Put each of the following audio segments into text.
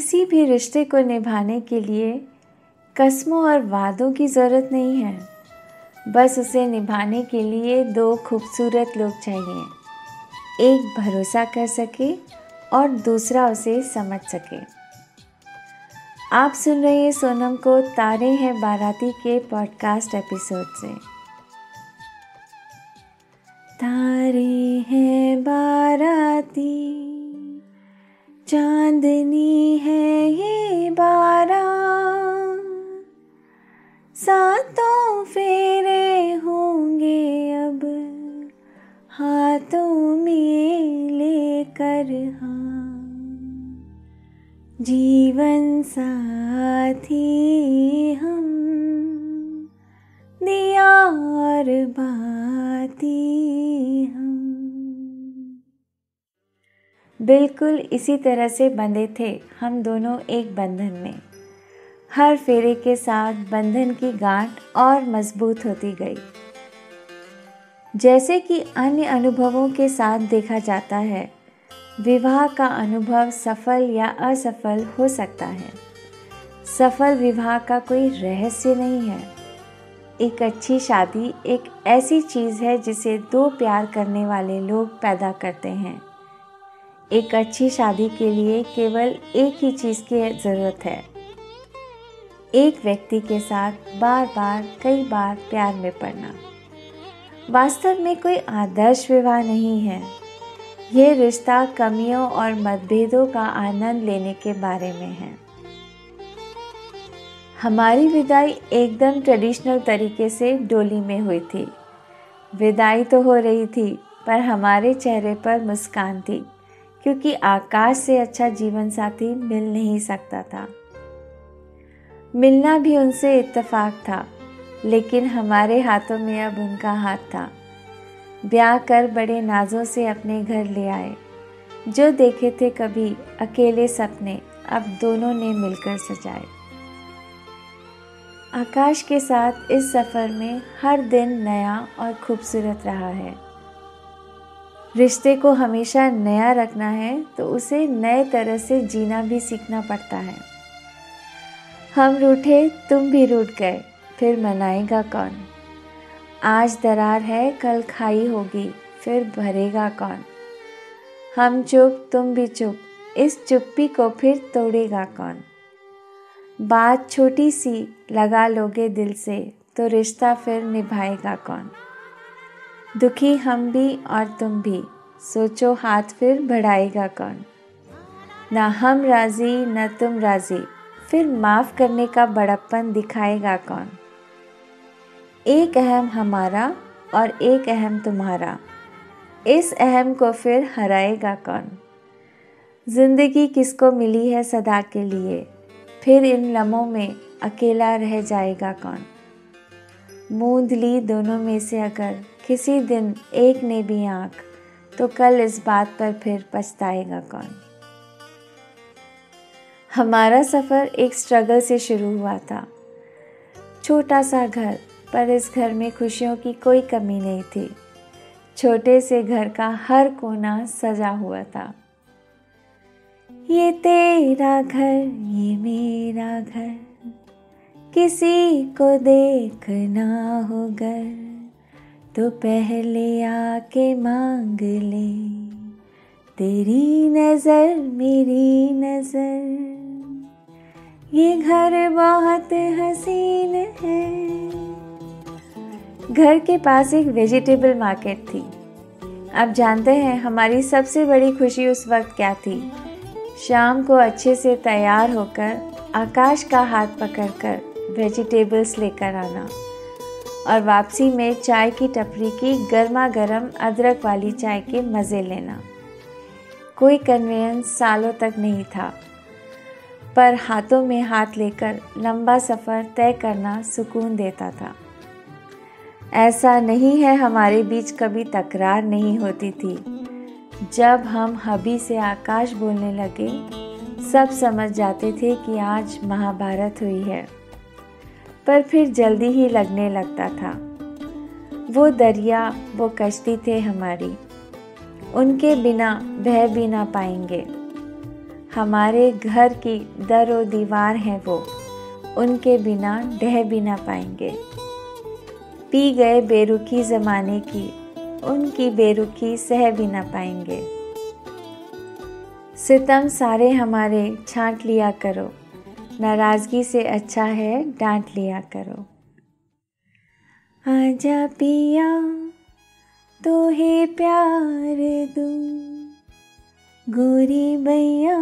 किसी भी रिश्ते को निभाने के लिए कस्मों और वादों की ज़रूरत नहीं है। बस उसे निभाने के लिए दो खूबसूरत लोग चाहिए। एक भरोसा कर सके और दूसरा उसे समझ सके। आप सुन रहे हैं सोनम को तारे हैं बाराती के पॉडकास्ट एपिसोड से। तारे हैं बाराती। चांदनी है ये बारा। सातों फेरे होंगे अब, हाथों में लेकर हाँ। जीवन साथी हम दिया और बाती। बिल्कुल इसी तरह से बंधे थे हम दोनों एक बंधन में। हर फेरे के साथ बंधन की गांठ और मज़बूत होती गई। जैसे कि अन्य अनुभवों के साथ देखा जाता है, विवाह का अनुभव सफल या असफल हो सकता है। सफल विवाह का कोई रहस्य नहीं है। एक अच्छी शादी एक ऐसी चीज़ है जिसे दो प्यार करने वाले लोग पैदा करते हैं। एक अच्छी शादी के लिए केवल एक ही चीज़ की ज़रूरत है। एक व्यक्ति के साथ बार बार कई बार प्यार में पड़ना। वास्तव में कोई आदर्श विवाह नहीं है। ये रिश्ता कमियों और मतभेदों का आनंद लेने के बारे में है। हमारी विदाई एकदम ट्रेडिशनल तरीके से डोली में हुई थी। विदाई तो हो रही थी, पर हमारे चेहरे पर मुस्कान थी। क्योंकि आकाश से अच्छा जीवन साथी मिल नहीं सकता था। मिलना भी उनसे इत्तेफाक था, लेकिन हमारे हाथों में अब उनका हाथ था। ब्याह कर बड़े नाजों से अपने घर ले आए। जो देखे थे कभी अकेले सपने, अब दोनों ने मिलकर सजाए। आकाश के साथ इस सफ़र में हर दिन नया और खूबसूरत रहा है। रिश्ते को हमेशा नया रखना है तो उसे नए तरह से जीना भी सीखना पड़ता है। हम रूठे, तुम भी रूठ गए, फिर मनाएगा कौन? आज दरार है, कल खाई होगी, फिर भरेगा कौन? हम चुप, तुम भी चुप, इस चुप्पी को फिर तोड़ेगा कौन? बात छोटी सी, लगा लोगे दिल से तो रिश्ता फिर निभाएगा कौन? दुखी हम भी और तुम भी। सोचो हाथ फिर बढ़ाएगा कौन? ना हम राज़ी, न तुम राज़ी। फिर माफ़ करने का बड़प्पन दिखाएगा कौन? एक अहम हमारा और एक अहम तुम्हारा। इस अहम को फिर हराएगा कौन? ज़िंदगी किसको मिली है सदा के लिए? फिर इन लम्हों में अकेला रह जाएगा कौन? मूंद ली दोनों में से अगर किसी दिन एक ने भी आँख तो कल इस बात पर फिर पछताएगा कौन? हमारा सफ़र एक स्ट्रगल से शुरू हुआ था। छोटा सा घर, पर इस घर में खुशियों की कोई कमी नहीं थी। छोटे से घर का हर कोना सजा हुआ था। ये तेरा घर, ये मेरा घर, किसी को देखना हो घर तो पहले आके मांग ले। तेरी नज़र, मेरी नज़र। ये घर बहुत हसीन है। घर के पास एक वेजिटेबल मार्केट थी। आप जानते हैं हमारी सबसे बड़ी खुशी उस वक्त क्या थी। शाम को अच्छे से तैयार होकर आकाश का हाथ पकड़कर वेजिटेबल्स लेकर आना। और वापसी में चाय की टपरी की गर्मा गर्म अदरक वाली चाय के मज़े लेना। कोई कन्वेंस सालों तक नहीं था, पर हाथों में हाथ लेकर लंबा सफ़र तय करना सुकून देता था। ऐसा नहीं है हमारे बीच कभी तकरार नहीं होती थी। जब हम हबी से आकाश बोलने लगे, सब समझ जाते थे कि आज महाभारत हुई है। पर फिर जल्दी ही लगने लगता था। वो दरिया, वो कश्ती थे हमारी। उनके बिना, बह भी ना पाएँगे। हमारे घर की दर व दीवार हैं वो। उनके बिना ढह भी ना पाएँगे। पी गए बेरुखी ज़माने की। उनकी बेरुखी सह भी ना पाएँगे। सितम सारे हमारे छांट लिया करो। नाराज़गी से अच्छा है, डांट लिया करो। आजा पिया तो हे प्यार दूँ। गोरी भैया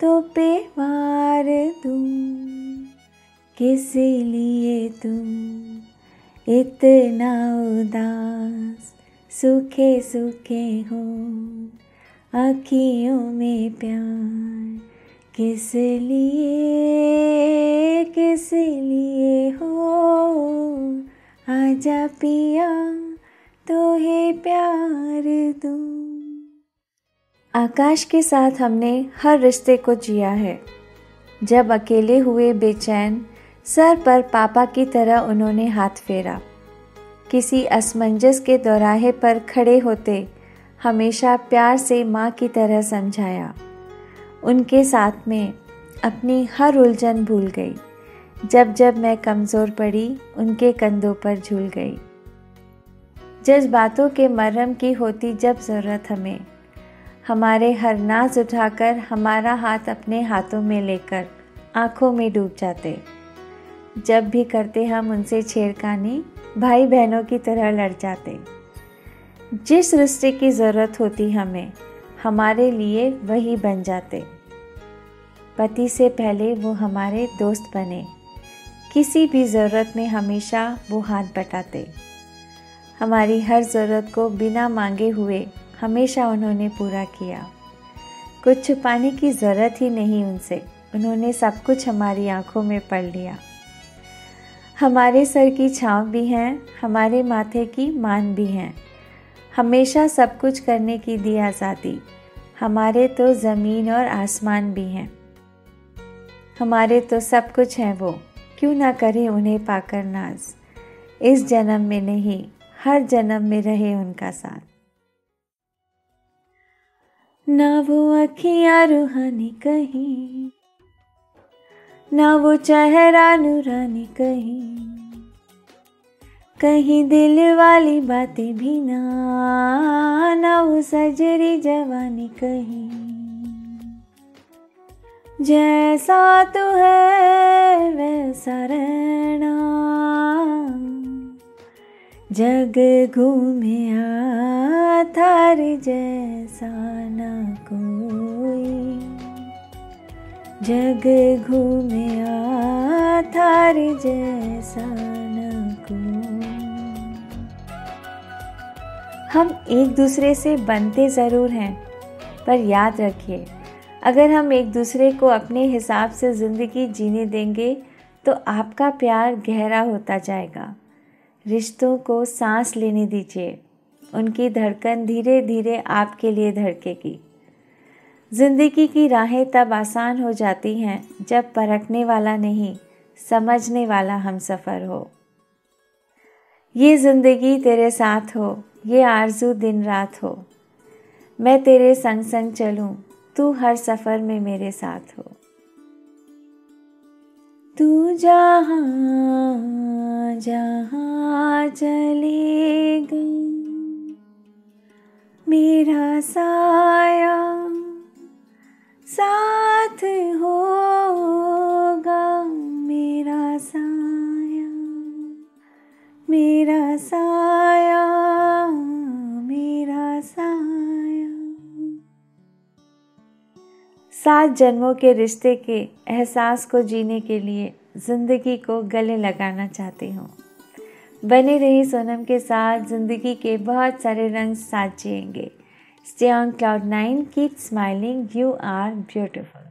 तो पे मार दूँ। किस लिए तुम इतना उदास सूखे सूखे हो, आँखियों में प्यार। किस लिए किस लिए हो? आजा पिया तो है प्यार दूँ। आकाश के साथ हमने हर रिश्ते को जिया है। जब अकेले हुए बेचैन, सर पर पापा की तरह उन्होंने हाथ फेरा। किसी असमंजस के दोराहे पर खड़े होते, हमेशा प्यार से माँ की तरह समझाया। उनके साथ में अपनी हर उलझन भूल गई। जब जब मैं कमज़ोर पड़ी, उनके कंधों पर झूल गई। जज्बातों के मरहम की होती जब ज़रूरत हमें। हमारे हर नाज उठाकर हमारा हाथ अपने हाथों में लेकर आँखों में डूब जाते। जब भी करते हम उनसे छेड़खानी भाई बहनों की तरह लड़ जाते। जिस रिश्ते की ज़रूरत होती हमें हमारे लिए वही बन जाते। पति से पहले वो हमारे दोस्त बने। किसी भी ज़रूरत में हमेशा वो हाथ बटाते। हमारी हर ज़रूरत को बिना मांगे हुए हमेशा उन्होंने पूरा किया। कुछ छुपाने की ज़रूरत ही नहीं उनसे। उन्होंने सब कुछ हमारी आँखों में पढ़ लिया। हमारे सर की छाँव भी हैं, हमारे माथे की मान भी हैं। हमेशा सब कुछ करने की दी आज़ादी। हमारे तो ज़मीन और आसमान भी हैं। हमारे तो सब कुछ हैं वो। क्यों ना करें उन्हें पाकर नाज। इस जन्म में नहीं, हर जन्म में रहे उनका साथ। ना वो अखियाँ रूहानी कहीं, ना वो चेहरा नूरानी कहीं। कहीं दिल वाली बातें भी ना ना वो सजरी जवानी कहीं। जैसा तू है, वैसा रहना। जग घूमे थार जैसा ना कोई। जग घूमे थार जैसा हम एक दूसरे से बनते ज़रूर हैं। पर याद रखिए, अगर हम एक दूसरे को अपने हिसाब से ज़िंदगी जीने देंगे तो आपका प्यार गहरा होता जाएगा। रिश्तों को सांस लेने दीजिए। उनकी धड़कन धीरे धीरे आपके लिए धड़केगी। ज़िंदगी की राहें तब आसान हो जाती हैं, जब परखने वाला नहीं, समझने वाला हम सफ़र हो। ये ज़िंदगी तेरे साथ हो। ये आरज़ू दिन रात हो। मैं तेरे संग संग चलूँ, तू हर सफ़र में मेरे साथ हो। तू जहाँ जहाँ चलेगा मेरा साया साथ होगा, मेरा साया मेरा साया सात जन्मों के रिश्ते के एहसास को जीने के लिए ज़िंदगी को गले लगाना चाहती हूँ बने रही सोनम के साथ, ज़िंदगी के बहुत सारे रंग साथ जिएँगे stay on cloud nine keep smiling you are beautiful.